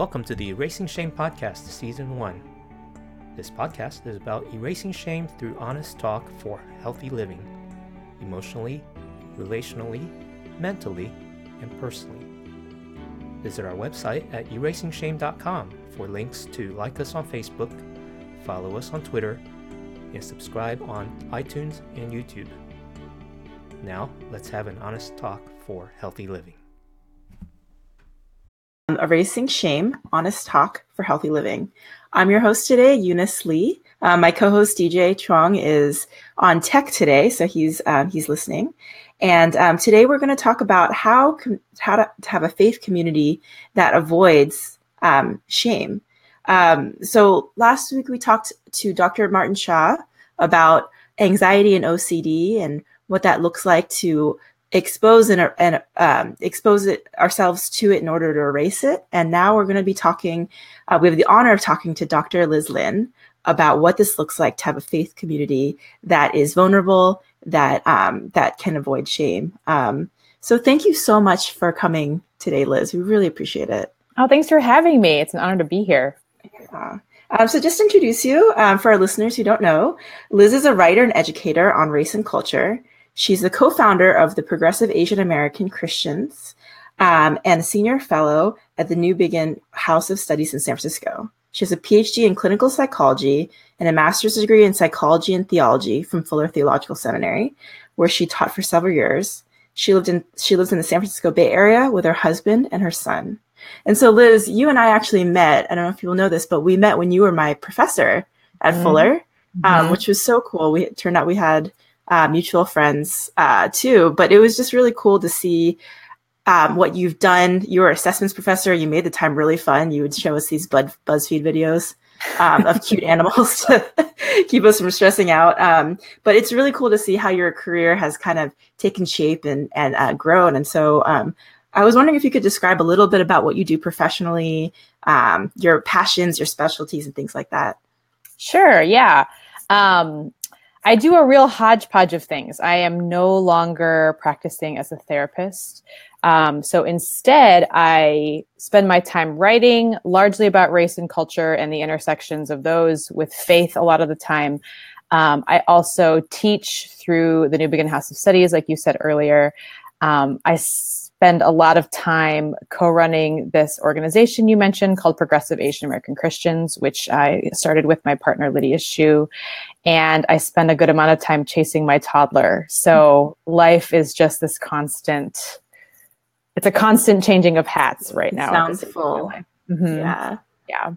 Welcome to the Erasing Shame Podcast, Season 1. This podcast is about erasing shame through honest talk for healthy living, emotionally, relationally, mentally, and personally. Visit our website at erasingshame.com for links to like us on Facebook, follow us on Twitter, and subscribe on iTunes and YouTube. Now, let's have an honest talk for healthy living. Erasing Shame Honest Talk for Healthy Living. I'm your host today, Eunice Lee. Uh, my co-host DJ Chuang is on tech today, so he's um, he's listening. And um, today we're going to talk about how com- how to, to, have a faith community that avoids um, shame. Um, so last week we talked to Dr. Martin Shaw about anxiety and OCD and what that looks like to expose and, and um, expose it ourselves to it in order to erase it. And now we're going to be talking. Uh, we have the honor of talking to Dr. Liz Lin about what this looks like to have a faith community that is vulnerable, that um, that can avoid shame. Um, so thank you so much for coming today, Liz. We really appreciate it. Oh, thanks for having me. It's an honor to be here. Yeah. Um, so, just to introduce you um, for our listeners who don't know, Liz is a writer and educator on race and culture. She's the co founder of the Progressive Asian American Christians um, and a senior fellow at the Newbigin House of Studies in San Francisco. She has a PhD in clinical psychology and a master's degree in psychology and theology from Fuller Theological Seminary, where she taught for several years. She lived in she lives in the San Francisco Bay Area with her husband and her son. And so, Liz, you and I actually met. I don't know if people know this, but we met when you were my professor at mm-hmm. Fuller, um, mm-hmm. which was so cool. We turned out we had uh, mutual friends uh, too. But it was just really cool to see um, what you've done. You were assessments professor. You made the time really fun. You would show us these BuzzFeed videos um, of cute animals to keep us from stressing out. Um, but it's really cool to see how your career has kind of taken shape and and uh, grown. And so um, I was wondering if you could describe a little bit about what you do professionally, um, your passions, your specialties, and things like that. Sure. Yeah. I do a real hodgepodge of things. I am no longer practicing as a therapist. Um, so instead, I spend my time writing largely about race and culture and the intersections of those with faith a lot of the time. Um, I also teach through the Newbigin House of Studies, like you said earlier. Um, I spend a lot of time co-running this organization you mentioned called Progressive Asian American Christians, which I started with my partner Lydia Shiu, and I spend a good amount of time chasing my toddler. So life is just this constant. It's a constant changing of hats right now. Sounds full. Mm-hmm. Yeah. Yeah.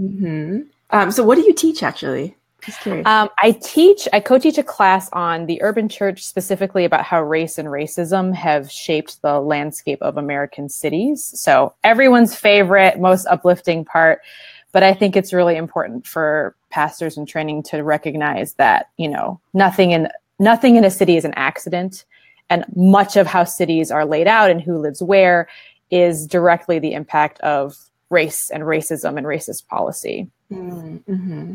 Mm-hmm. Um, so, what do you teach actually? Just curious. Um, I teach, I co teach a class on the urban church, specifically about how race and racism have shaped the landscape of American cities. So, everyone's favorite, most uplifting part. But I think it's really important for pastors in training to recognize that, you know, nothing in nothing in a city is an accident. And much of how cities are laid out and who lives where is directly the impact of race and racism and racist policy. Mm-hmm.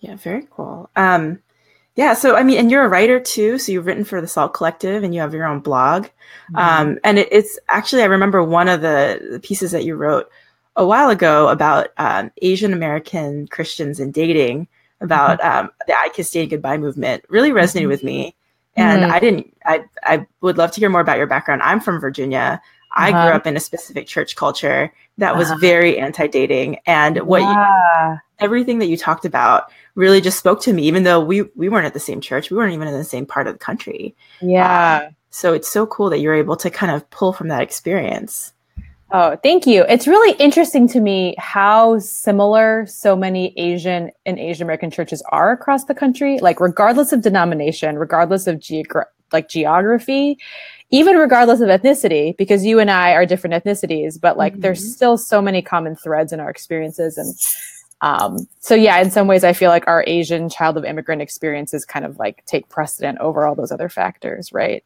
Yeah, very cool. Um, yeah, so I mean, and you're a writer too, so you've written for the Salt Collective and you have your own blog. Mm-hmm. Um, and it, it's actually, I remember one of the, the, pieces that you wrote a while ago about um, Asian American Christians and dating, about mm-hmm. um, the I Kiss Dating Goodbye movement, really resonated mm-hmm. with me. And mm-hmm. I didn't, I, I would love to hear more about your background. I'm from Virginia. I uh-huh. grew up in a specific church culture that was uh-huh. very anti-dating, and what yeah. you, everything that you talked about really just spoke to me. Even though we we weren't at the same church, we weren't even in the same part of the country. Yeah. Um, so it's so cool that you're able to kind of pull from that experience. Oh, thank you. It's really interesting to me how similar so many Asian and Asian American churches are across the country. Like, regardless of denomination, regardless of geogra- like geography, even regardless of ethnicity, because you and I are different ethnicities, but like mm-hmm. there's still so many common threads in our experiences. And um, so, yeah, in some ways, I feel like our Asian child of immigrant experiences kind of like take precedent over all those other factors, right?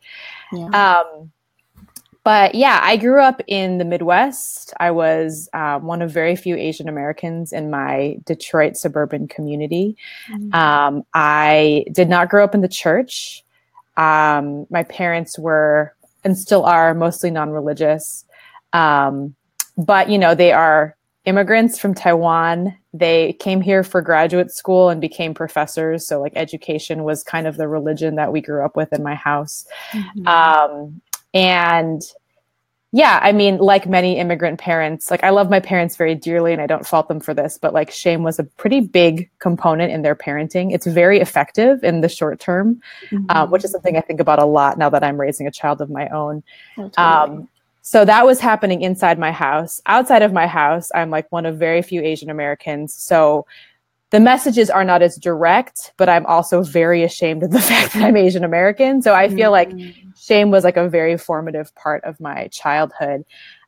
Yeah. Um, but yeah, I grew up in the Midwest. I was uh, one of very few Asian Americans in my Detroit suburban community. Mm-hmm. Um, I did not grow up in the church. Um, my parents were and still are mostly non-religious, um, but you know they are immigrants from Taiwan. They came here for graduate school and became professors. So, like, education was kind of the religion that we grew up with in my house. Mm-hmm. Um, and yeah, I mean, like many immigrant parents, like I love my parents very dearly and I don't fault them for this, but like shame was a pretty big component in their parenting. It's very effective in the short term, mm-hmm. um, which is something I think about a lot now that I'm raising a child of my own. Oh, totally. um, so that was happening inside my house. Outside of my house, I'm like one of very few Asian Americans. So the messages are not as direct, but I'm also very ashamed of the fact that I'm Asian American. So I feel like shame was like a very formative part of my childhood.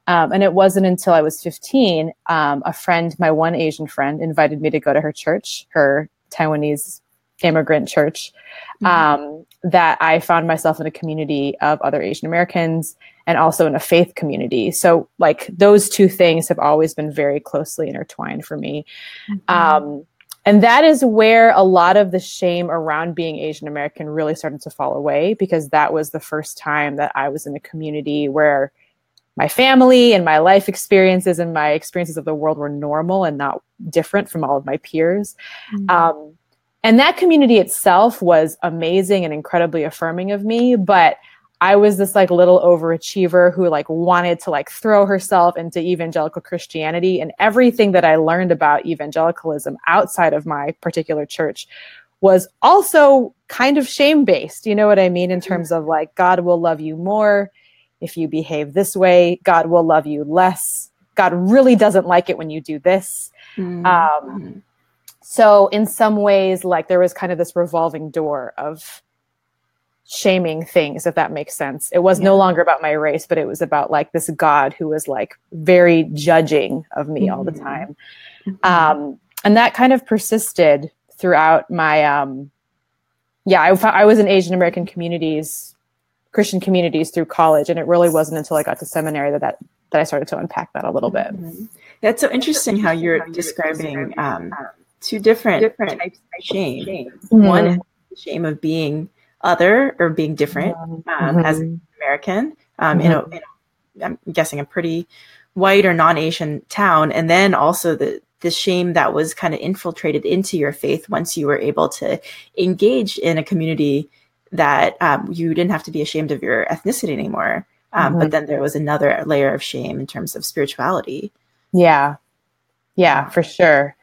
Um, and it wasn't until I was 15, um, a friend, my one Asian friend, invited me to go to her church, her Taiwanese immigrant church, mm-hmm. um, that I found myself in a community of other Asian Americans and also in a faith community. So, like, those two things have always been very closely intertwined for me. Mm-hmm. And that is where a lot of the shame around being Asian American really started to fall away because that was the first time that I was in a community where my family and my life experiences and my experiences of the world were normal and not different from all of my peers. Mm-hmm. Um, and that community itself was amazing and incredibly affirming of me. But I was this like little overachiever who like wanted to like throw herself into evangelical Christianity and everything that I learned about evangelicalism outside of my particular church was also kind of shame based. You know what I mean? In terms of like, God will love you more if you behave this way, God will love you less. God really doesn't like it when you do this. Mm-hmm. Um, so, in some ways, like there was kind of this revolving door of shaming things if that makes sense it was yeah. no longer about my race but it was about like this god who was like very judging of me mm-hmm. all the mm-hmm. time mm-hmm. um, and that kind of persisted throughout my um, yeah I, I was in asian american communities christian communities through college and it really wasn't until i got to seminary that that, that i started to unpack that a little bit mm-hmm. that's so interesting how you're describing um, two different, different types of shame mm-hmm. one shame of being other or being different um, mm-hmm. as an American um, mm-hmm. in, a, in a, I'm guessing a pretty white or non-Asian town, and then also the the shame that was kind of infiltrated into your faith once you were able to engage in a community that um, you didn't have to be ashamed of your ethnicity anymore. Um, mm-hmm. But then there was another layer of shame in terms of spirituality. Yeah, yeah, for sure.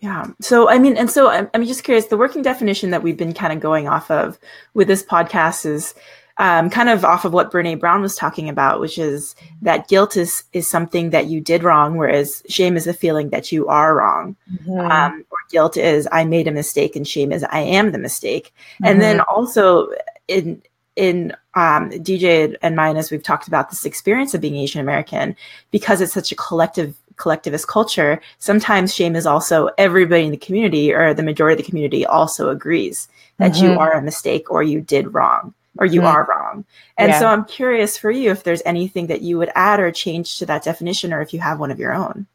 Yeah. So, I mean, and so I'm, I'm just curious the working definition that we've been kind of going off of with this podcast is um, kind of off of what Brene Brown was talking about, which is that guilt is, is something that you did wrong, whereas shame is a feeling that you are wrong. Mm-hmm. Um, or guilt is I made a mistake, and shame is I am the mistake. Mm-hmm. And then mm-hmm. also in, in um, DJ and mine, as we've talked about this experience of being Asian American, because it's such a collective collectivist culture, sometimes shame is also everybody in the community or the majority of the community also agrees that mm-hmm. you are a mistake or you did wrong or you mm-hmm. are wrong. And yeah. so I'm curious for you if there's anything that you would add or change to that definition or if you have one of your own.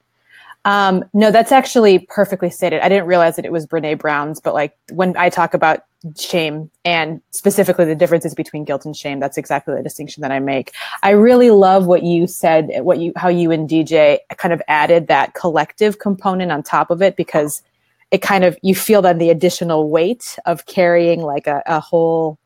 Um, no, that's actually perfectly stated. I didn't realize that it was Brene Brown's, but like when I talk about shame and specifically the differences between guilt and shame that's exactly the distinction that i make i really love what you said what you how you and dj kind of added that collective component on top of it because it kind of you feel then the additional weight of carrying like a, a whole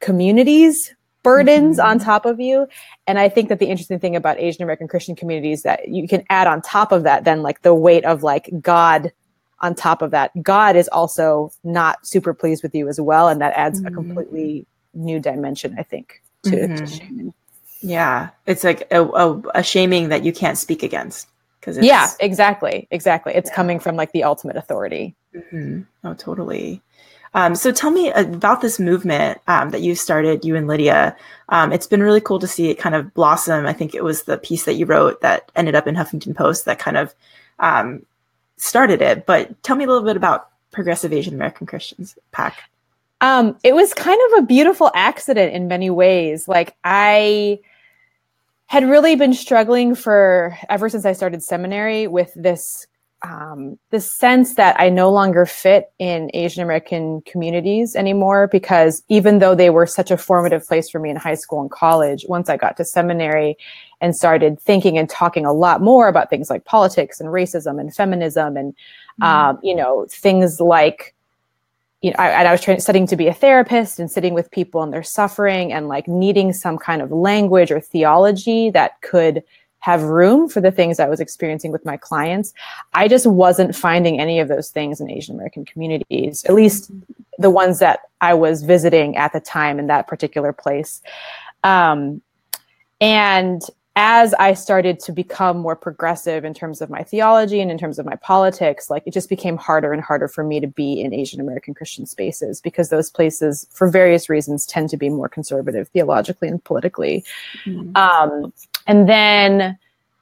community's burdens mm-hmm. on top of you and i think that the interesting thing about asian american christian communities that you can add on top of that then like the weight of like god on top of that, God is also not super pleased with you as well. And that adds mm-hmm. a completely new dimension, I think, to, mm-hmm. to shaming. Yeah. It's like a, a, a, shaming that you can't speak against. Cause yeah, exactly. Exactly. It's yeah. coming from like the ultimate authority. Oh, totally. Um, so tell me about this movement um, that you started, you and Lydia. Um, it's been really cool to see it kind of blossom. I think it was the piece that you wrote that ended up in Huffington Post that kind of um, started it, but tell me a little bit about Progressive Asian American Christians PAC. Um, it was kind of a beautiful accident in many ways. Like I had really been struggling for ever since I started seminary with this um, the sense that I no longer fit in Asian American communities anymore because even though they were such a formative place for me in high school and college, once I got to seminary and started thinking and talking a lot more about things like politics and racism and feminism and, mm-hmm. um, you know, things like, you know, I, and I was trying, studying to be a therapist and sitting with people and their suffering and like needing some kind of language or theology that could have room for the things I was experiencing with my clients. I just wasn't finding any of those things in Asian American communities, at least the ones that I was visiting at the time in that particular place. Um, and as I started to become more progressive in terms of my theology and in terms of my politics, like it just became harder and harder for me to be in Asian American Christian spaces because those places, for various reasons, tend to be more conservative theologically and politically. Mm-hmm. Um, and then,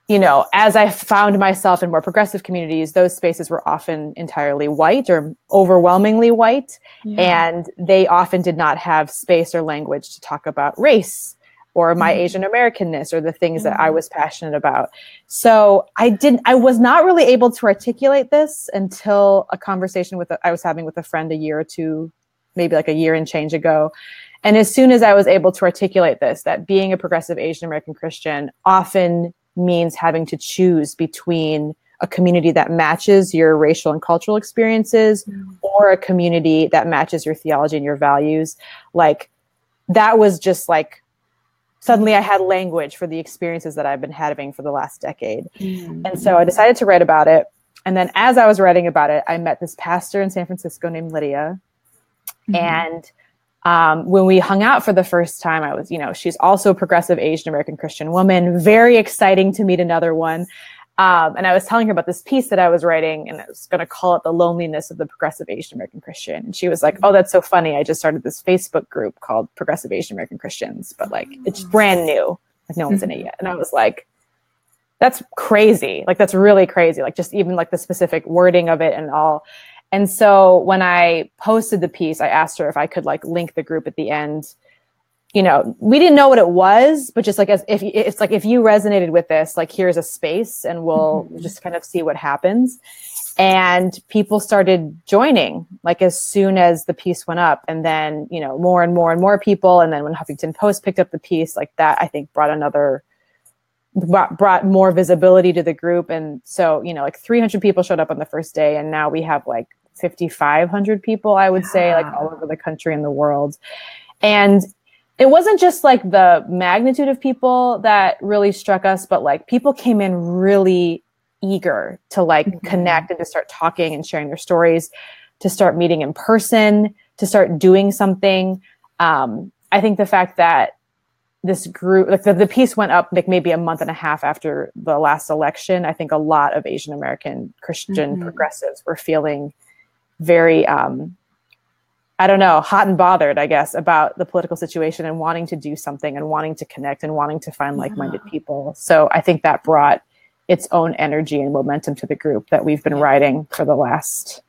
you know, as I found myself in more progressive communities, those spaces were often entirely white or overwhelmingly white. Yeah. And they often did not have space or language to talk about race or my mm-hmm. Asian Americanness or the things mm-hmm. that I mm-hmm. was passionate about. So I didn't, I was not really able to articulate this until a conversation with, a, I was having with a friend a year or two, maybe like a year and change ago. And as soon as I was able to articulate this, that being a progressive Asian American Christian often means having to choose between a community that matches your racial and cultural experiences mm-hmm. or a community that matches your theology and your values. Like that was just like suddenly I had language for the experiences that I've been having for the last decade. Mm-hmm. And so I decided to write about it. And then as I was writing about it, I met this pastor in San Francisco named Lydia. Mm-hmm. And um, when we hung out for the first time, I was, you know, she's also a progressive Asian American Christian woman. Very exciting to meet another one. Um, and I was telling her about this piece that I was writing, and I was going to call it "The Loneliness of the Progressive Asian American Christian." And she was like, "Oh, that's so funny! I just started this Facebook group called Progressive Asian American Christians, but like it's brand new, like no one's in it yet." And I was like, "That's crazy! Like that's really crazy! Like just even like the specific wording of it and all." And so when I posted the piece, I asked her if I could like link the group at the end you know, we didn't know what it was, but just like as if it's like if you resonated with this, like here's a space and we'll mm-hmm. just kind of see what happens. And people started joining like as soon as the piece went up. And then, you know, more and more and more people. And then when Huffington Post picked up the piece, like that, I think brought another brought, brought more visibility to the group. And so, you know, like 300 people showed up on the first day. And now we have like 5,500 people, I would say, like all over the country and the world. And it wasn't just like the magnitude of people that really struck us, but like people came in really eager to like mm-hmm. connect and to start talking and sharing their stories, to start meeting in person, to start doing something. Um, I think the fact that this group, like the, the piece went up like maybe a month and a half after the last election. I think a lot of Asian American Christian mm-hmm. progressives were feeling very um, I don't know, hot and bothered, I guess, about the political situation and wanting to do something and wanting to connect and wanting to find like minded yeah. people. So I think that brought its own energy and momentum to the group that we've been riding for the last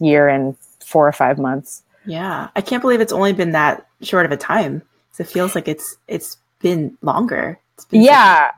year and four or five months. Yeah. I can't believe it's only been that short of a time. It feels like it's it's been longer. It's been yeah.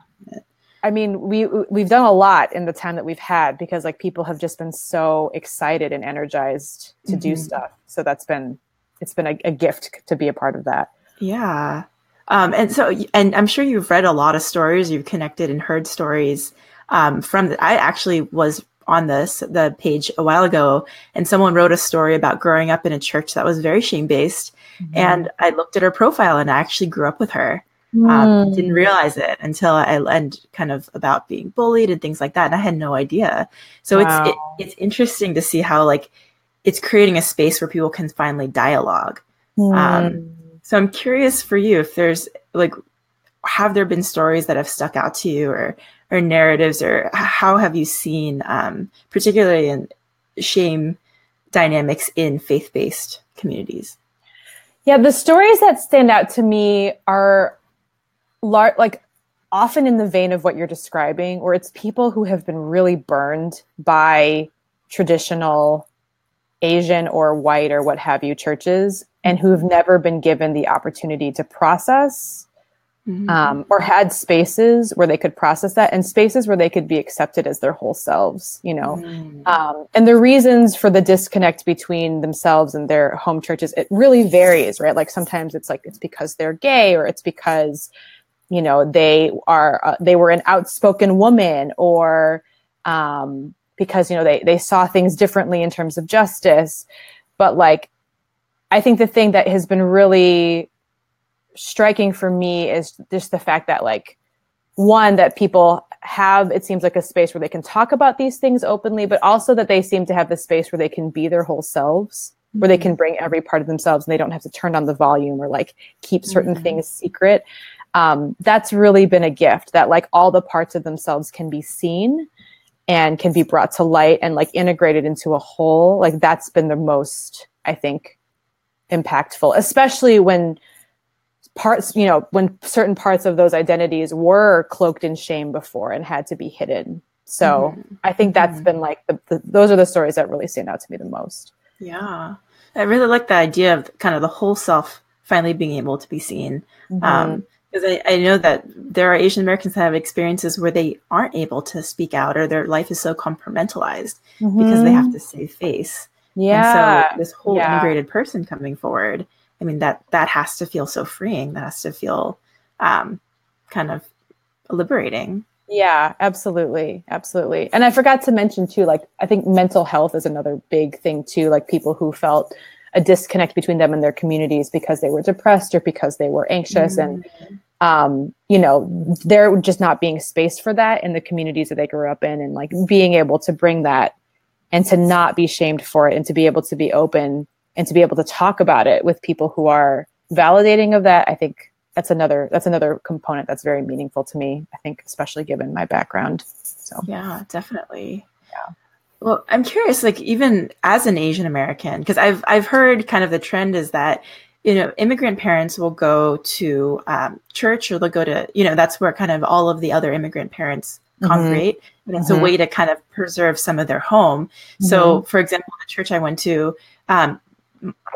I mean, we we've done a lot in the time that we've had because like people have just been so excited and energized to mm-hmm. do stuff. So that's been it's been a, a, gift to be a part of that. Yeah. Um, and so, and I'm sure you've read a lot of stories, you've connected and heard stories um, from. The, I actually was on this the page a while ago, and someone wrote a story about growing up in a church that was very shame based. Mm-hmm. And I looked at her profile, and I actually grew up with her. Mm. Um, hmm. didn't realize it until I and kind of about being bullied and things like that, and I had no idea. So wow. it's it, it's interesting to see how like it's creating a space where people can finally dialogue. Mm. Um, so I'm curious for you if there's like have there been stories that have stuck out to you or or narratives or how have you seen um, particularly in shame dynamics in faith-based communities? Yeah the stories that stand out to me are lar- like often in the vein of what you're describing, where it's people who have been really burned by traditional Asian or white or what have you churches and who've never been given the opportunity to process mm-hmm. um, or had spaces where they could process that and spaces where they could be accepted as their whole selves, you know. Mm. Um, and the reasons for the disconnect between themselves and their home churches, it really varies, right? Like sometimes it's like it's because they're gay or it's because, you know, they are, uh, they were an outspoken woman or, um, because, you know, they, they saw things differently in terms of justice. But like, I think the thing that has been really striking for me is just the fact that like one that people have it seems like a space where they can talk about these things openly but also that they seem to have the space where they can be their whole selves mm-hmm. where they can bring every part of themselves and they don't have to turn on the volume or like keep certain mm-hmm. things secret um, that's really been a gift that like all the parts of themselves can be seen and can be brought to light and like integrated into a whole like that's been the most i think impactful especially when parts, you know, when certain parts of those identities were cloaked in shame before and had to be hidden. So mm-hmm. I think that's mm-hmm. been like the, the, those are the stories that really stand out to me the most. Yeah. I really like the idea of kind of the whole self finally being able to be seen. Mm-hmm. Um, because I, I know that there are Asian Americans that have experiences where they aren't able to speak out or their life is so compartmentalized mm-hmm. because they have to save face. Yeah. And so this whole yeah. integrated person coming forward I mean that that has to feel so freeing. That has to feel um, kind of liberating. Yeah, absolutely, absolutely. And I forgot to mention too, like I think mental health is another big thing too. Like people who felt a disconnect between them and their communities because they were depressed or because they were anxious mm-hmm. and um, you know, there just not being space for that in the communities that they grew up in and like being able to bring that and to not be shamed for it and to be able to be open and to be able to talk about it with people who are validating of that i think that's another that's another component that's very meaningful to me i think especially given my background so yeah definitely yeah well i'm curious like even as an asian american because i've i've heard kind of the trend is that you know immigrant parents will go to um, church or they'll go to you know that's where kind of all of the other immigrant parents mm-hmm. congregate mm-hmm. and it's mm-hmm. a way to kind of preserve some of their home mm-hmm. so for example the church i went to um,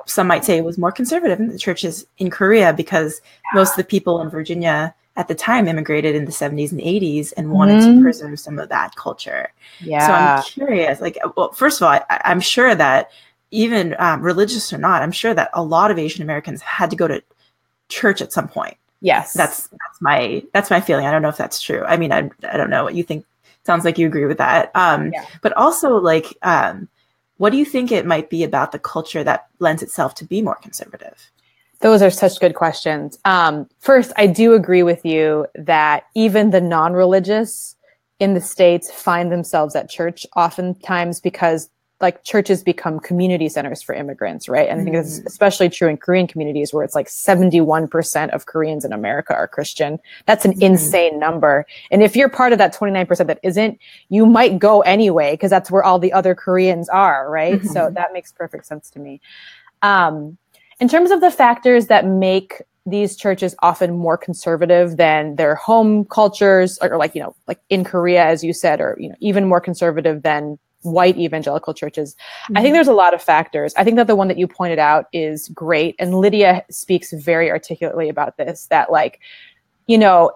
some might say it was more conservative in the churches in Korea because most of the people in Virginia at the time immigrated in the 70s and 80s and wanted mm-hmm. to preserve some of that culture. Yeah. So I'm curious, like, well, first of all, I, am sure that even um, religious or not, I'm sure that a lot of Asian Americans had to go to church at some point. Yes. That's that's my that's my feeling. I don't know if that's true. I mean, I, I don't know what you think. Sounds like you agree with that. Um, yeah. But also, like, um, what do you think it might be about the culture that lends itself to be more conservative? Those are such good questions. Um, first, I do agree with you that even the non religious in the States find themselves at church oftentimes because like churches become community centers for immigrants, right? And I think mm. it's especially true in Korean communities where it's like 71% of Koreans in America are Christian. That's an mm. insane number. And if you're part of that 29% that isn't, you might go anyway because that's where all the other Koreans are, right? Mm-hmm. So that makes perfect sense to me. Um, in terms of the factors that make these churches often more conservative than their home cultures or, or like you know like in korea as you said or you know even more conservative than white evangelical churches. Mm-hmm. I think mm-hmm. there's a lot of factors. I think that the one that you pointed out is great. And Lydia speaks very articulately about this that, like, you know,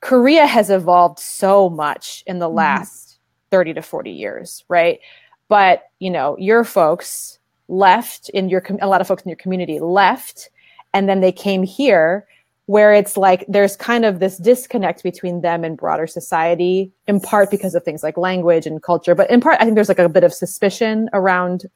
Korea has evolved so much in the mm-hmm. last 30 to 40 years, right? But, you know, your folks left in your, a lot of folks in your community left, and then they came here where it's like there's kind of this disconnect between them and broader society, in part because of things like language and culture, but in part, I think there's like a bit of suspicion around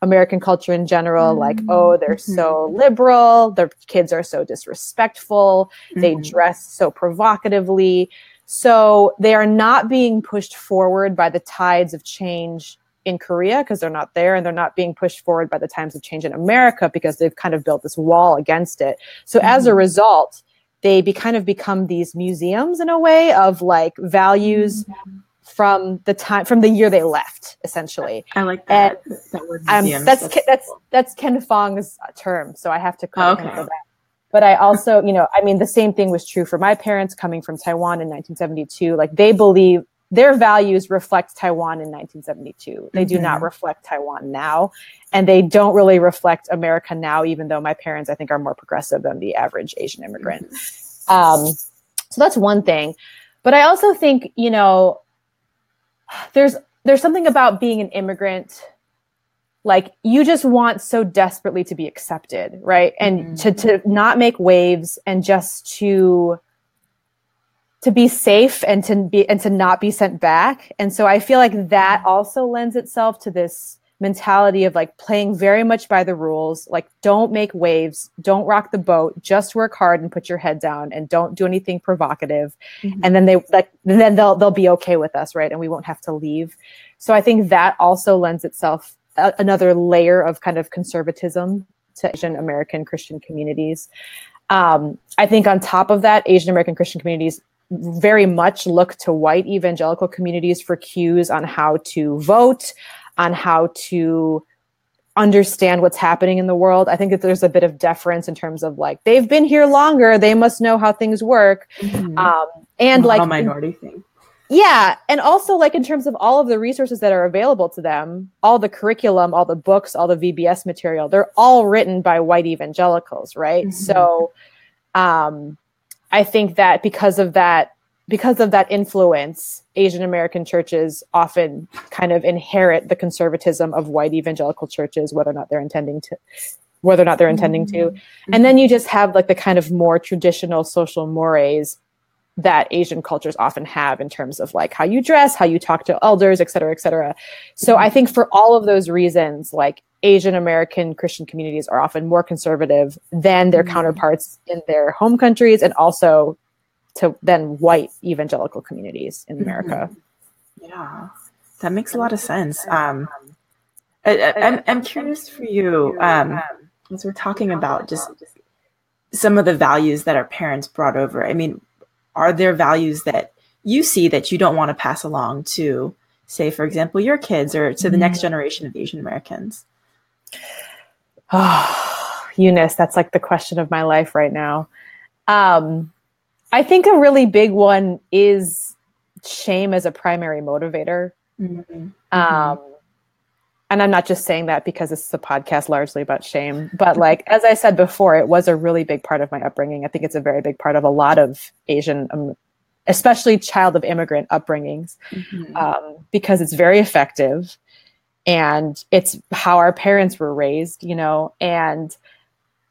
American culture in general, mm-hmm. like, oh, they're mm-hmm. so liberal, their kids are so disrespectful, mm-hmm. they dress so provocatively. So they are not being pushed forward by the tides of change in Korea because they're not there and they're not being pushed forward by the times of change in America because they've kind of built this wall against it. So mm-hmm. as a result, they be kind of become these museums in a way of like values mm-hmm. from the time from the year they left essentially i like that, and, that word um, that's that's that's, cool. that's ken fong's term so i have to oh, okay. him for that but i also you know i mean the same thing was true for my parents coming from taiwan in 1972 like they believe their values reflect Taiwan in 1972. They do mm-hmm. not reflect Taiwan now. And they don't really reflect America now, even though my parents, I think, are more progressive than the average Asian immigrant. Mm-hmm. Um, so that's one thing. But I also think, you know, there's there's something about being an immigrant like you just want so desperately to be accepted right and mm-hmm. to to not make waves and just to to be safe and to be and to not be sent back. And so i feel like that also lends itself to this mentality of like playing very much by the rules. Like don't make waves. Don't rock the boat. Just work hard and put your head down and don't do anything provocative. Mm-hmm. and then they like then they'll they'll be okay with us right? And we won't have to leave. So i think that also lends itself a, another layer of kind of conservatism to asian american christian communities. Um, i think on top of that asian american christian communities very much look to white evangelical communities for cues on how to vote on how to understand what's happening in the world. I think that there's a bit of deference in terms of like they've been here longer, they must know how things work, mm-hmm. um, and like minority thing. Yeah, and also like in terms of all of the resources that are available to them, all the curriculum, all the books, all the VBS material, they're all written by white evangelicals, right? Mm-hmm. So, um, I think that because of that because of that influence, Asian American churches often kind of inherit the conservatism of white evangelical churches, whether or not they're intending to, whether or not they're intending to. Mm-hmm. And then you just have like the kind of more traditional social mores that Asian cultures often have in terms of like how you dress, how you talk to elders, et cetera, et cetera. So I think for all of those reasons, like Asian American Christian communities are often more conservative than their mm-hmm. counterparts in their home countries and also to then white evangelical communities in America. Mm-hmm. Yeah, that makes a lot of sense. Um, I, am I'm curious for you um, as we're talking about just some of the values that our parents brought over. I mean, are there values that you see that you don't want to pass along to, say, for example, your kids or to the next mm-hmm. generation of Asian Americans? Oh, Eunice, that's like the question of my life right now. Um, I think a really big one is shame as a primary motivator. Mm-hmm. Um, and I'm not just saying that because this is a podcast largely about shame, but like as I said before, it was a really big part of my upbringing. I think it's a very big part of a lot of Asian, um, especially child of immigrant upbringings, mm-hmm. um, because it's very effective, and it's how our parents were raised, you know, and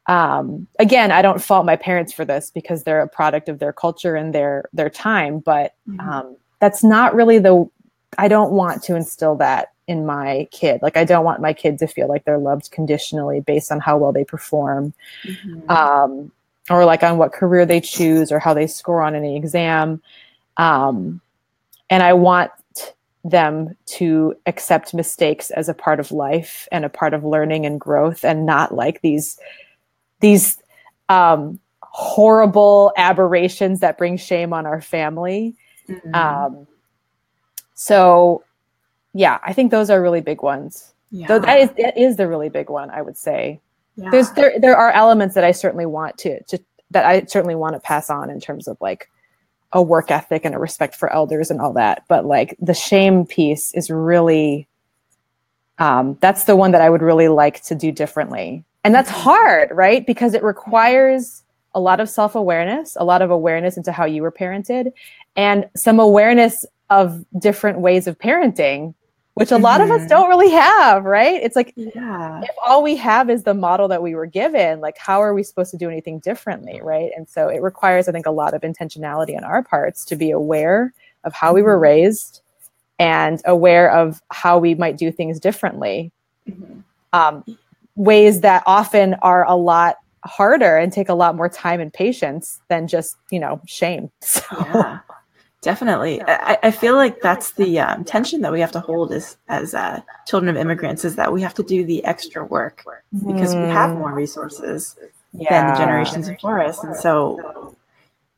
um, again, I don't fault my parents for this because they're a product of their culture and their their time, but mm-hmm. um, that's not really the. I don't want to instill that in my kid. Like, I don't want my kid to feel like they're loved conditionally based on how well they perform, mm-hmm. um, or like on what career they choose or how they score on any exam. Um, and I want them to accept mistakes as a part of life and a part of learning and growth, and not like these these um, horrible aberrations that bring shame on our family. Mm-hmm. Um, so, yeah, I think those are really big ones. Yeah. So that is that is the really big one, I would say. Yeah. There's there there are elements that I certainly want to to that I certainly want to pass on in terms of like a work ethic and a respect for elders and all that. But like the shame piece is really um, that's the one that I would really like to do differently. And that's hard, right? Because it requires a lot of self awareness, a lot of awareness into how you were parented, and some awareness of different ways of parenting, which a lot mm-hmm. of us mm-hmm. don't really have, right? It's like, yeah. if all we have is the model that we were given, like, how are we supposed to do anything differently, right? And so it requires, I think, a lot of intentionality on our parts to be aware of how we were mm-hmm. raised and aware of how we might do things differently. Mm-hmm. Um, ways that often are a lot harder and take a lot more time and patience than just you know shame so. yeah definitely. I, I, feel like that's the um, tension that we have to hold as as uh, children of immigrants is that we have to do the extra work because we have more resources yeah. than the generations before us. And so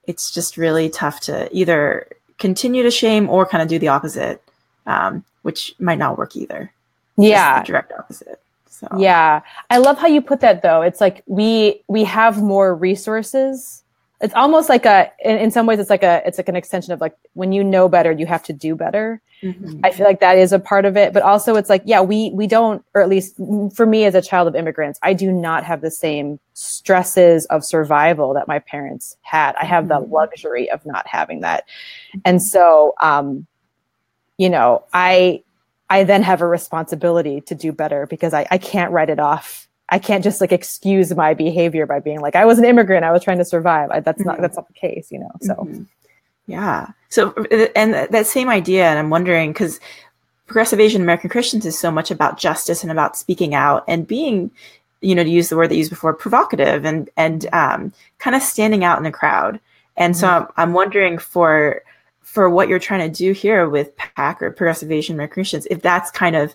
it's just really tough to either continue to shame or kind of do the opposite um, which might not work either. Yeah. direct opposite. So yeah, I love how you put that though. It's like we we have more resources it's almost like a in, in, some ways it's like a it's like an extension of like when you know better you have to do better mm-hmm. i feel like that is a part of it but also it's like yeah we we don't or at least for me as a child of immigrants i do not have the same stresses of survival that my parents had i have mm-hmm. the luxury of not having that and so um you know i i then have a responsibility to do better because i i can't write it off I can't just like excuse my behavior by being like I was an immigrant, I was trying to survive. I, that's mm-hmm. not that's not the case, you know. So mm-hmm. yeah. So and that same idea, and I'm wondering because progressive Asian American Christians is so much about justice and about speaking out and being, you know, to use the word they used before, provocative and and um, kind of standing out in the crowd. And mm-hmm. so I'm, I'm wondering for for what you're trying to do here with PAC or Progressive Asian American Christians, if that's kind of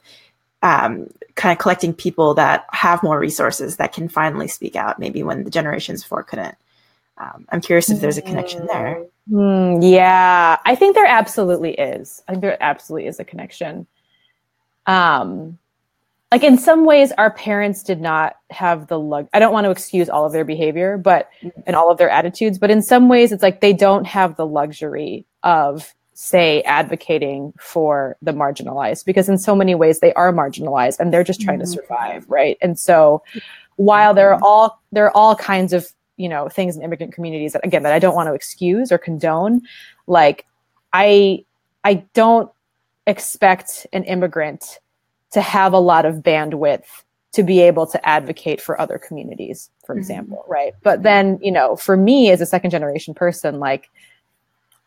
um, kind of collecting people that have more resources that can finally speak out, maybe when the generations before couldn't. Um, I'm curious if there's a connection there. Mm, yeah, I think there absolutely is. I think there absolutely is a connection. Um, like in some ways, our parents did not have the lug. I don't want to excuse all of their behavior, but and all of their attitudes, but in some ways, it's like they don't have the luxury of say advocating for the marginalized because in so many ways they are marginalized and they're just trying mm-hmm. to survive right and so while there are mm-hmm. all there are all kinds of you know things in immigrant communities that again that i don't want to excuse or condone like i i don't expect an immigrant to have a lot of bandwidth to be able to advocate for other communities for mm-hmm. example right but then you know for me as a second generation person like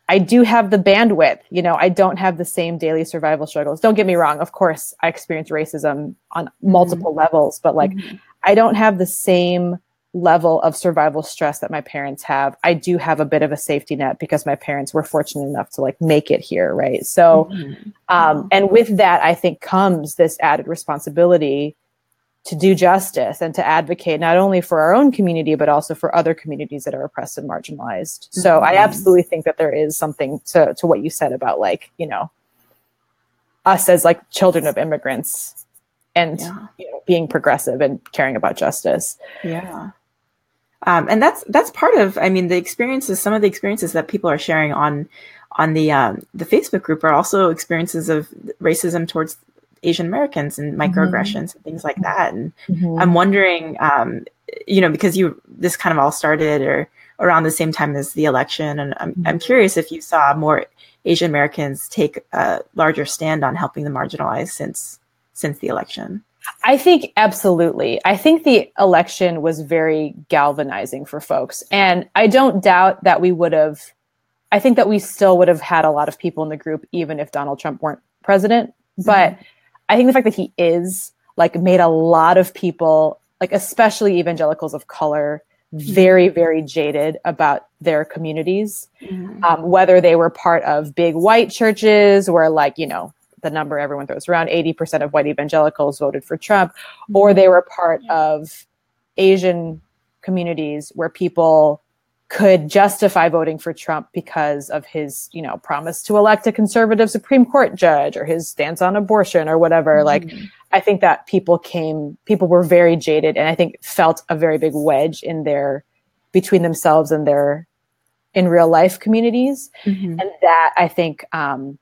I do have the bandwidth. You know, I don't have the same daily survival struggles. Don't get me wrong. Of course, I experience racism on multiple mm-hmm. levels, but like, mm-hmm. I don't have the same level of survival stress that my parents have. I do have a bit of a safety net because my parents were fortunate enough to like make it here. Right. So, mm-hmm. um, and with that, I think comes this added responsibility to do justice and to advocate not only for our own community but also for other communities that are oppressed and marginalized mm-hmm. so i absolutely think that there is something to, to what you said about like you know us as like children of immigrants and yeah. you know, being progressive and caring about justice yeah um, and that's that's part of i mean the experiences some of the experiences that people are sharing on on the um, the facebook group are also experiences of racism towards Asian Americans and microaggressions mm-hmm. and things like that. And mm-hmm. I'm wondering, um, you know, because you this kind of all started or around the same time as the election, and I'm mm-hmm. I'm curious if you saw more Asian Americans take a larger stand on helping the marginalized since since the election. I think absolutely. I think the election was very galvanizing for folks. And I don't doubt that we would have, I think that we still would have had a lot of people in the group, even if Donald Trump weren't president. But mm-hmm. I think the fact that he is like made a lot of people, like especially evangelicals of color, very very jaded about their communities mm-hmm. um, whether they were part of big white churches where like you know the number everyone throws around 80% of white evangelicals voted for trump mm-hmm. or they were part yeah. of asian communities where people could justify voting for Trump because of his, you know, promise to elect a conservative Supreme Court judge or his stance on abortion or whatever. Mm-hmm. Like, I think that people came, people were very jaded and I think felt a very big wedge in their, between themselves and their, in real life communities. Mm-hmm. And that I think, um,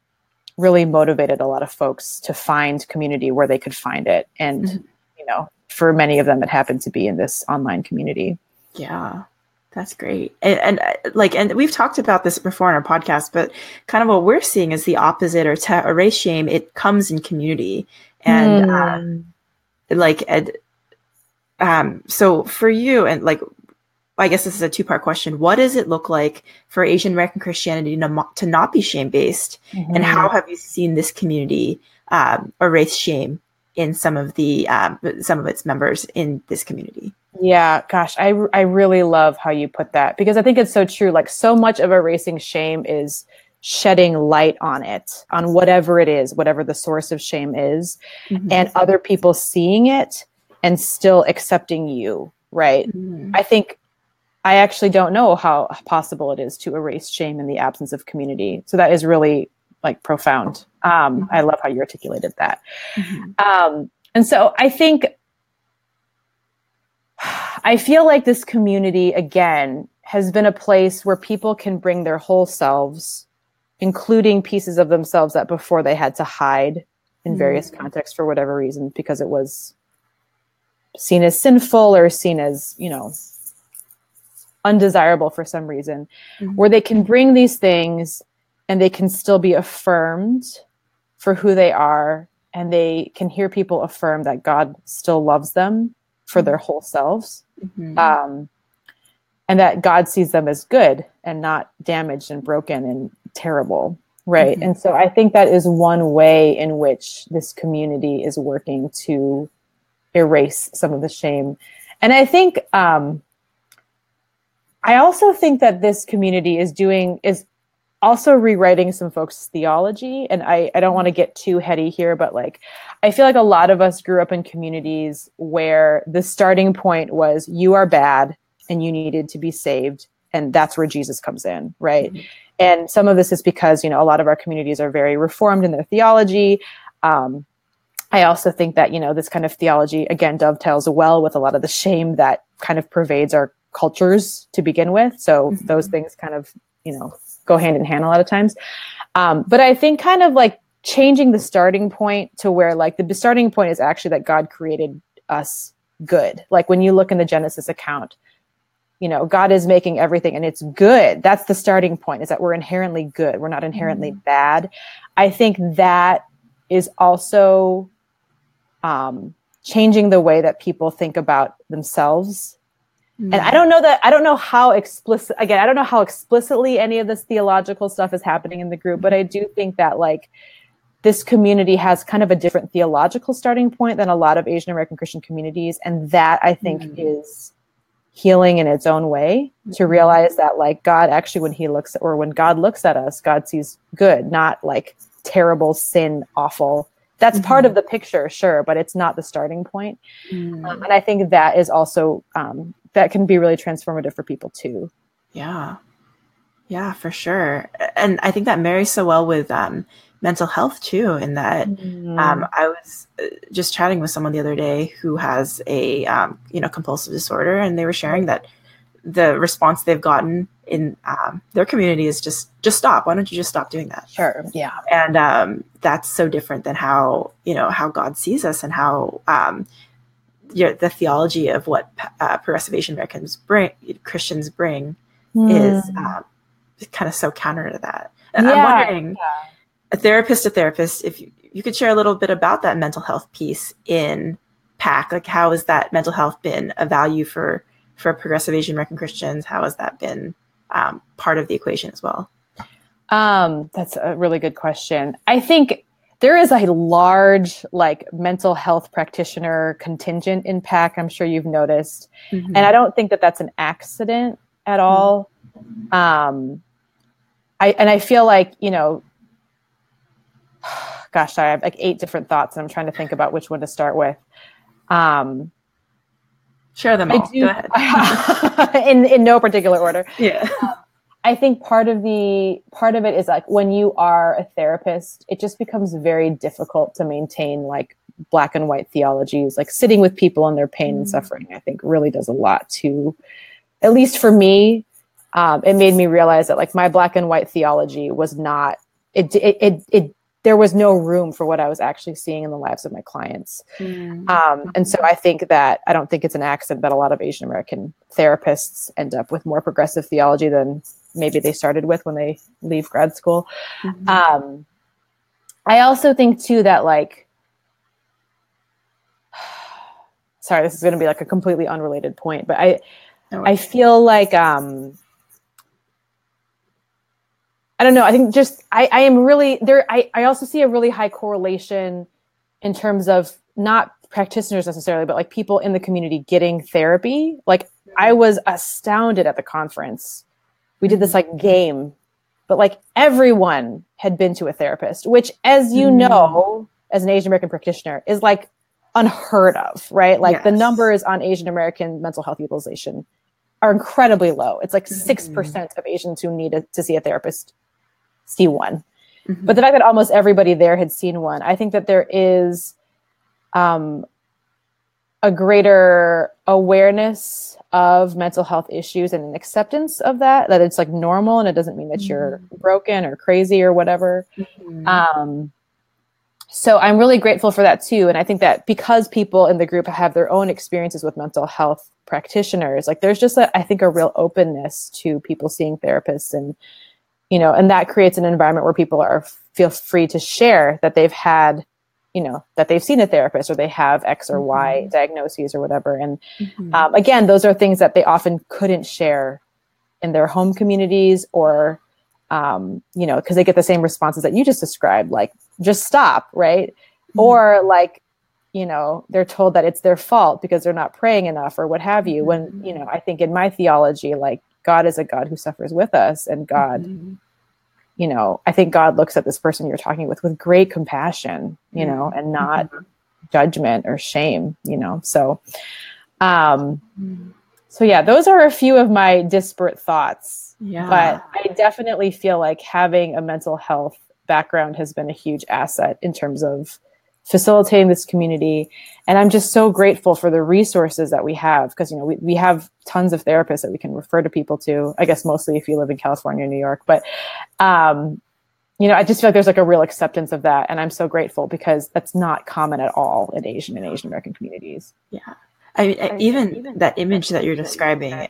really motivated a lot of folks to find community where they could find it. And, mm-hmm. you know, for many of them, it happened to be in this online community. Yeah. That's great. And, and, uh, like, and we've talked about this before in our podcast, but kind of what we're seeing is the opposite or, te- or race shame. It comes in community. And, mm. um, like, ed, um, so for you and like, I guess this is a two part question. What does it look like for Asian American Christianity to, to not be shame based? Mm-hmm. And how have you seen this community, um, erase shame in some of the, um, some of its members in this community? Yeah, gosh, I I really love how you put that because I think it's so true. Like so much of erasing shame is shedding light on it, on whatever it is, whatever the source of shame is, mm-hmm. and other people seeing it and still accepting you, right? Mm-hmm. I think I actually don't know how possible it is to erase shame in the absence of community. So that is really like profound. Um, mm-hmm. I love how you articulated that. Mm-hmm. Um, and so I think I feel like this community again has been a place where people can bring their whole selves, including pieces of themselves that before they had to hide in various mm-hmm. contexts for whatever reason, because it was seen as sinful or seen as, you know, undesirable for some reason, mm-hmm. where they can bring these things and they can still be affirmed for who they are and they can hear people affirm that God still loves them for their mm-hmm. whole selves. Mm-hmm. Um, and that God sees them as good and not damaged and broken and terrible. Right. Mm-hmm. And so I think that is one way in which this community is working to erase some of the shame. And I think, um, I also think that this community is doing, is also rewriting some folks' theology. And I, I don't want to get too heady here, but like, I feel like a lot of us grew up in communities where the starting point was you are bad and you needed to be saved. And that's where Jesus comes in, right? Mm-hmm. And some of this is because, you know, a lot of our communities are very reformed in their theology. Um, I also think that, you know, this kind of theology, again, dovetails well with a lot of the shame that kind of pervades our cultures to begin with. So mm-hmm. those things kind of, you know, go hand in hand a lot of times. Um, but I think kind of like changing the starting point to where like the starting point is actually that God created us good. Like when you look in the Genesis account, you know, God is making everything and it's good. That's the starting point is that we're inherently good. We're not inherently mm-hmm. bad. I think that is also um, changing the way that people think about themselves and I don't know that I don't know how explicit again, I don't know how explicitly any of this theological stuff is happening in the group, but I do think that like this community has kind of a different theological starting point than a lot of Asian American Christian communities. And that I think mm-hmm. is healing in its own way mm-hmm. to realize that like God actually when he looks or when God looks at us, God sees good, not like terrible sin, awful. That's mm-hmm. part of the picture, sure, but it's not the starting point. Um, and I think that is also um, that can be really transformative for people too. Yeah. Yeah, for sure. And I think that marries so well with um, mental health too, in that mm. um, I was uh, just chatting with someone the other day who has a um, you know compulsive disorder, and they were sharing that the response they've gotten in um, their community is just just stop. Why don't you just stop doing that? Sure. Yeah. And um, that's so different than how you know how God sees us and how um, your, the theology of what uh, progressive Asian Americans bring, Christians bring, mm. is um, kind of so counter to that. And yeah, I'm wondering, yeah. a therapist, a therapist, if you, you could share a little bit about that mental health piece in PAC, like how has that mental health been a value for for progressive Asian American Christians? How has that been um, part of the equation as well? Um, that's a really good question. I think there is a large like mental health practitioner contingent in PAC. I'm sure you've noticed, mm-hmm. and I don't think that that's an accident at mm-hmm. all. Um, I and I feel like you know, gosh, I have like eight different thoughts, and I'm trying to think about which one to start with. Um, Share them all. Do, Go ahead. in in no particular order. Yeah. I think part of the part of it is like when you are a therapist, it just becomes very difficult to maintain like black and white theologies. Like sitting with people in their pain and mm. suffering, I think really does a lot to, at least for me, um, it made me realize that like my black and white theology was not it it it, it there was no room for what I was actually seeing in the lives of my clients. Mm. Um, and so I think that I don't think it's an accident that a lot of Asian American therapists end up with more progressive theology than maybe they started with when they leave grad school. Mm-hmm. Um, I also think too that like, sorry, this is going to be like a completely unrelated point, but I, I feel like, um, I don't know. I think just I, I am really there. I, I also see a really high correlation in terms of not practitioners necessarily, but like people in the community getting therapy. Like I was astounded at the conference we did this like game, but like everyone had been to a therapist, which, as you mm. know, as an Asian American practitioner, is like unheard of, right? Like yes. the numbers on Asian American mental health utilization are incredibly low. It's like 6% mm-hmm. of Asians who need a, to see a therapist see one. Mm-hmm. But the fact that almost everybody there had seen one, I think that there is um, a greater awareness of mental health issues and an acceptance of that that it's like normal and it doesn't mean that you're Mm-hmm. broken or crazy or whatever um, so I'm really grateful for that too. And I think that because people in the group have their own experiences with mental health practitioners, like there's just a, I think a real openness to people seeing therapists and, you know, and that creates an environment where people are feel free to share that they've had, you know, that they've seen a therapist or they have X or Y Mhm. diagnoses or whatever. And Mhm. um, again, those are things that they often couldn't share in their home communities or, um, you know, because they get the same responses that you just described, like just stop, right? Or like, you know, they're told that it's their fault because they're not praying enough or what have you. When, you know, I think in my theology, like God is a God who suffers with us and God, Mhm. You know, I think God looks at this person you're talking with with great compassion, you know, and not judgment or shame, you know. So, um, Mhm. so yeah, those are a few of my disparate thoughts. yeah But I definitely feel like having a mental health background has been a huge asset in terms of facilitating this community. And I'm just so grateful for the resources that we have because, you know, we, we have tons of therapists that we can refer to people to, I guess mostly if you live in California or New York. But, um, you know, I just feel like there's like a real acceptance of that. And I'm so grateful because that's not common at all in Asian and Asian American communities. Yeah i mean, I- even that image that you're describing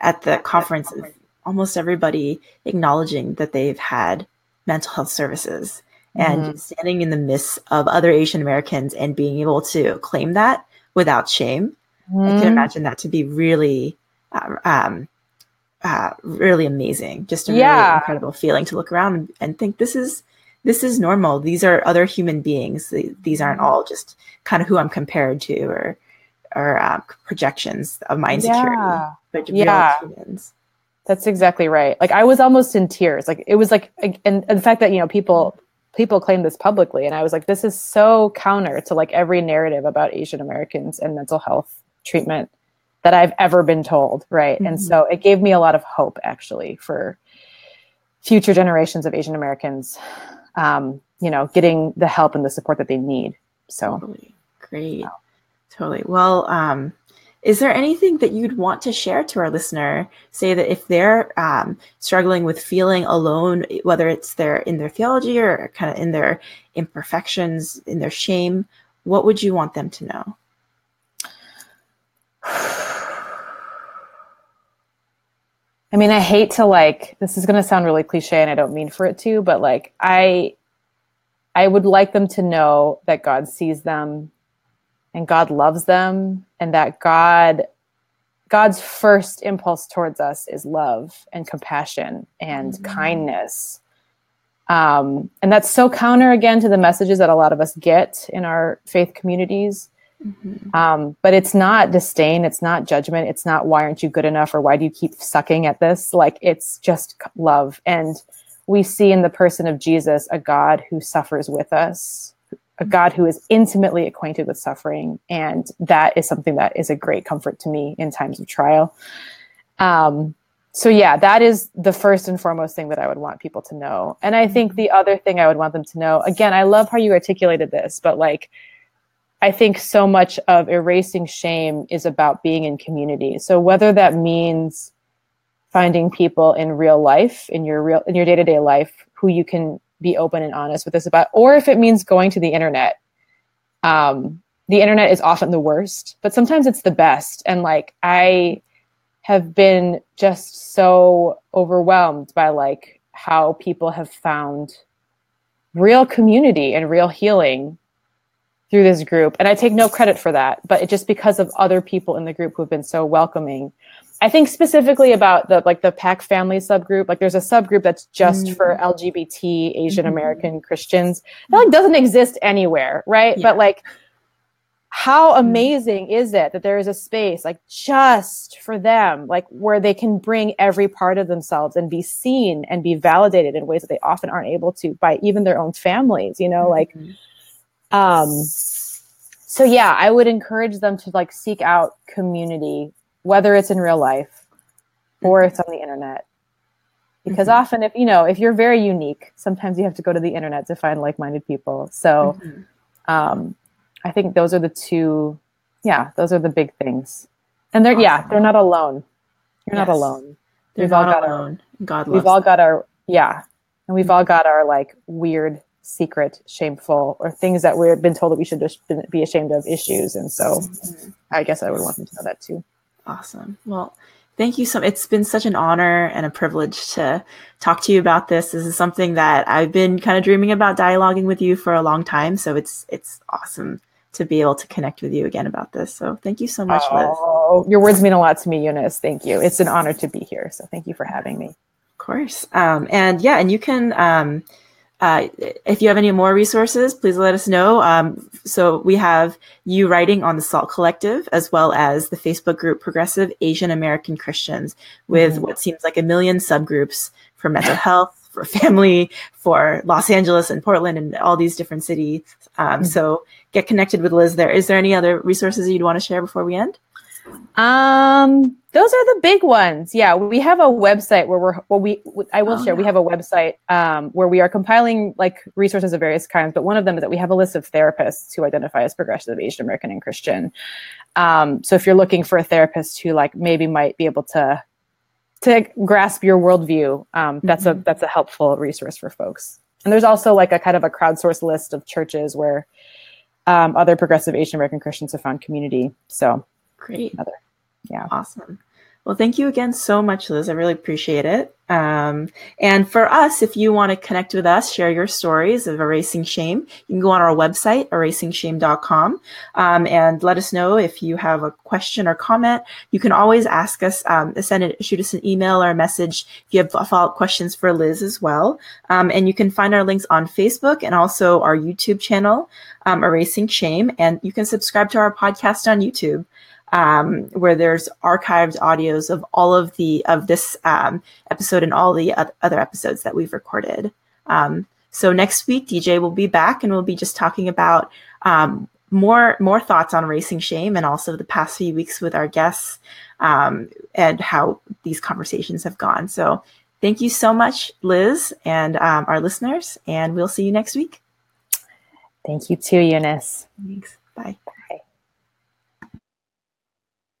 at the conference of almost everybody acknowledging that they've had mental health services and Mhm. standing in the midst of other Asian Americans and being able to claim that without shame. I can Mhm. imagine that to be really, uh, um, uh, really amazing. Just a really Yeah. incredible feeling to look around and, and think this is this is normal. These are other human beings. These aren't all just kind of who I'm compared to or or um, projections of my insecurity, Yeah. but Yeah. humans. That's exactly right. Like I was almost in tears. Like it was like, and, and the fact that you know people people claim this publicly, and I was like, this is so counter to like every narrative about Asian Americans and mental health treatment that I've ever been told. Right, and Mhm. so it gave me a lot of hope actually for future generations of Asian Americans. Um, you know, getting the help and the support that they need. So Totally. Great. Totally. Well, um, is there anything that you'd want to share to our listener? Say that if they're um, struggling with feeling alone, whether it's their in their theology or kind of in their imperfections, in their shame, what would you want them to know? I mean, I hate to like this is going to sound really cliche and I don't mean for it to, but like I I would like them to know that God sees them and God loves them and that God God's first impulse towards us is love and compassion and Mhm. kindness. Um, and that's so counter again to the messages that a lot of us get in our faith communities. Um, but it's not disdain, it's not judgment, it's not why aren't you good enough or why do you keep sucking at this? Like it's just love. And we see in the person of Jesus a God who suffers with us, a God who is intimately acquainted with suffering. And that is something that is a great comfort to me in times of trial. Um, so yeah, that is the first and foremost thing that I would want people to know. And I think the other thing I would want them to know, again, I love how you articulated this, but like I think so much of erasing shame is about being in community. So whether that means finding people in real life, in your real in your day-to-day life who you can be open and honest with us about, or if it means going to the internet. Um, the internet is often the worst, but sometimes it's the best. And like I have been just so overwhelmed by like how people have found real community and real healing through this group and i take no credit for that but it just because of other people in the group who have been so welcoming i think specifically about the like the pac family subgroup like there's a subgroup that's just Mm. for lgbt asian american christians that like doesn't exist anywhere right Yeah. but like how Mm. amazing is it that there is a space like just for them like where they can bring every part of themselves and be seen and be validated in ways that they often aren't able to by even their own families you know like Mhm. Um so yeah i would encourage them to like seek out community whether it's in real life or it's on the internet because Mhm. often if you know if you're very unique sometimes you have to go to the internet to find like-minded people so Mhm. um i think those are the two yeah, those are the big things. And they're awesome. yeah, they're not alone. You're yes. not alone. They're we've not all got alone. Our, God We've all got our yeah, and we've all got our like weird, secret, shameful, or things that we've been told that we should just be ashamed of issues. And so, mm-hmm. I guess I would want them to know that too. Awesome. Well, thank you so it's been such an honor and a privilege to talk to you about this. This is something that i've been kind of dreaming about dialoguing with you for a long time. So it's it's awesome to be able to connect with you again about this. So thank you so much oh, liz your words mean a lot to me eunice. Thank you. It's an honor to be here. So thank you for having me. Of course. Um, and yeah and you can um, uh, if you have any more resources, please let us know. Um, so we have you writing on the SALT Collective, as well as the Facebook group Progressive Asian American Christians, with mm-hmm. what seems like a million subgroups for mental health, for family, for Los Angeles and Portland, and all these different cities. Um, mm-hmm. So get connected with Liz there. Is there any other resources you'd want to share before we end? Um, those are the big ones. Yeah, we have a website where we're well, we I will oh, share. Yeah. We have a website um, where we are compiling like resources of various kinds. But one of them is that we have a list of therapists who identify as progressive Asian American and Christian. Um, so if you're looking for a therapist who like maybe might be able to to grasp your worldview, um, that's mm-hmm. a that's a helpful resource for folks. And there's also like a kind of a crowdsourced list of churches where um, other progressive Asian American Christians have found community. So Great. Another. Yeah. Awesome. Well, thank you again so much, Liz. I really appreciate it. Um, and for us, if you want to connect with us, share your stories of erasing shame, you can go on our website, erasingshame.com, um, and let us know if you have a question or comment. You can always ask us, um, send it, shoot us an email or a message if you have follow up questions for Liz as well. Um, and you can find our links on Facebook and also our YouTube channel, um, Erasing Shame. And you can subscribe to our podcast on YouTube um, where there's archived audios of all of the of this um, episode and all the other episodes that we've recorded. Um, so next week, DJ will be back and we'll be just talking about um, more more thoughts on erasing shame and also the past few weeks with our guests um, and how these conversations have gone. So thank you so much, Liz, and um, our listeners, and we'll see you next week. Thank you too, Eunice. Thanks. Bye.